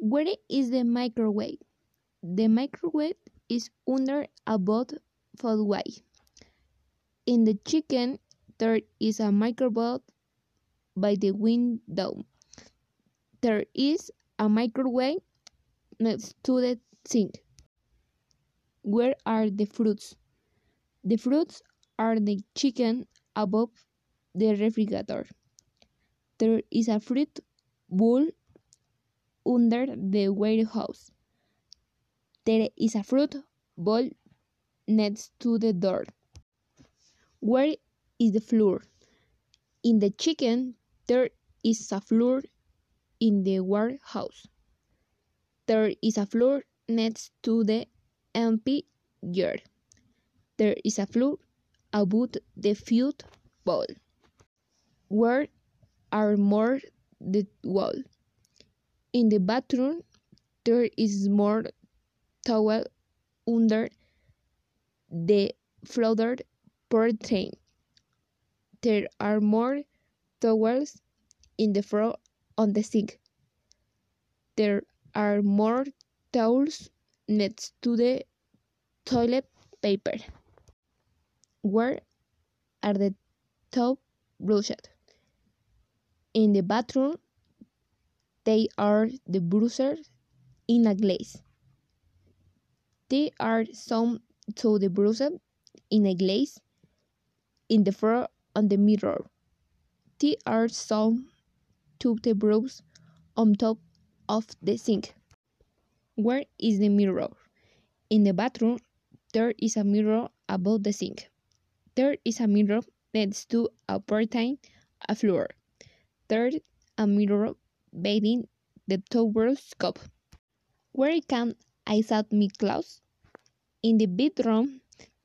Where is the microwave? The microwave is under about foot way. In the chicken, there is a microwave by the window. There is a microwave next to the sink. Where are the fruits? The fruits are the chicken above the refrigerator. There is a fruit bowl under the warehouse. There is a fruit bowl next to the door. Where is the floor? In the chicken, there is a floor in the warehouse. There is a floor next to the empty yard. There is a floor above the food bowl. Where are more the wall? In the bathroom, there is more towel under the flooded curtain. There are more towels in the floor on the sink. There are more towels next to the toilet paper. Where are the top brushed? In the bathroom, they are the brushes in a glass. There are some to the brushes in a glass in the floor on the mirror. There are some to the brushes on top of the sink. Where is the mirror? In the bathroom, there is a mirror above the sink. There is a mirror next to a curtain, a floor. There a mirror behind the towel's cup. Where can I set my clothes? In the bedroom,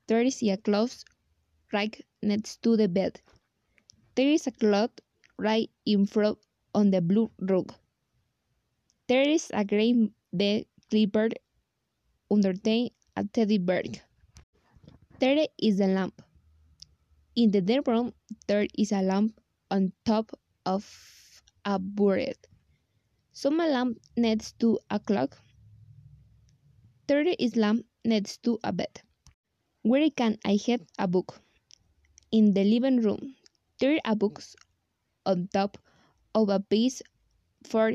there is a clothes rack next to the bed. There is a cloth right in front on the blue rug. There is a gray bed clipper underneath a teddy bear. There is a lamp. In the bedroom, there is a lamp on top of a bed. Some lamp needs to a clock. Is lamp next to a bed. Where can I have a book? In the living room, there are books on top of a piece for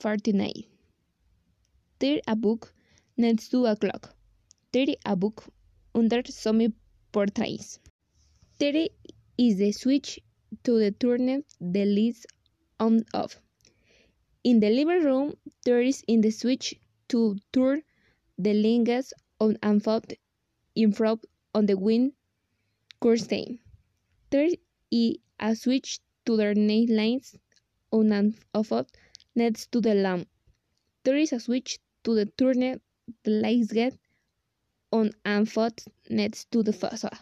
49. There a book next to a clock. There a book under some portraits. There is the switch to the turn the lights on off. In the living room, there is in the switch to turn the lights on and off in front on the wind curtain. There is a switch to turn the night lights on and off next to the lamp. There is a switch to the turn the lights get on and off next to the faucet.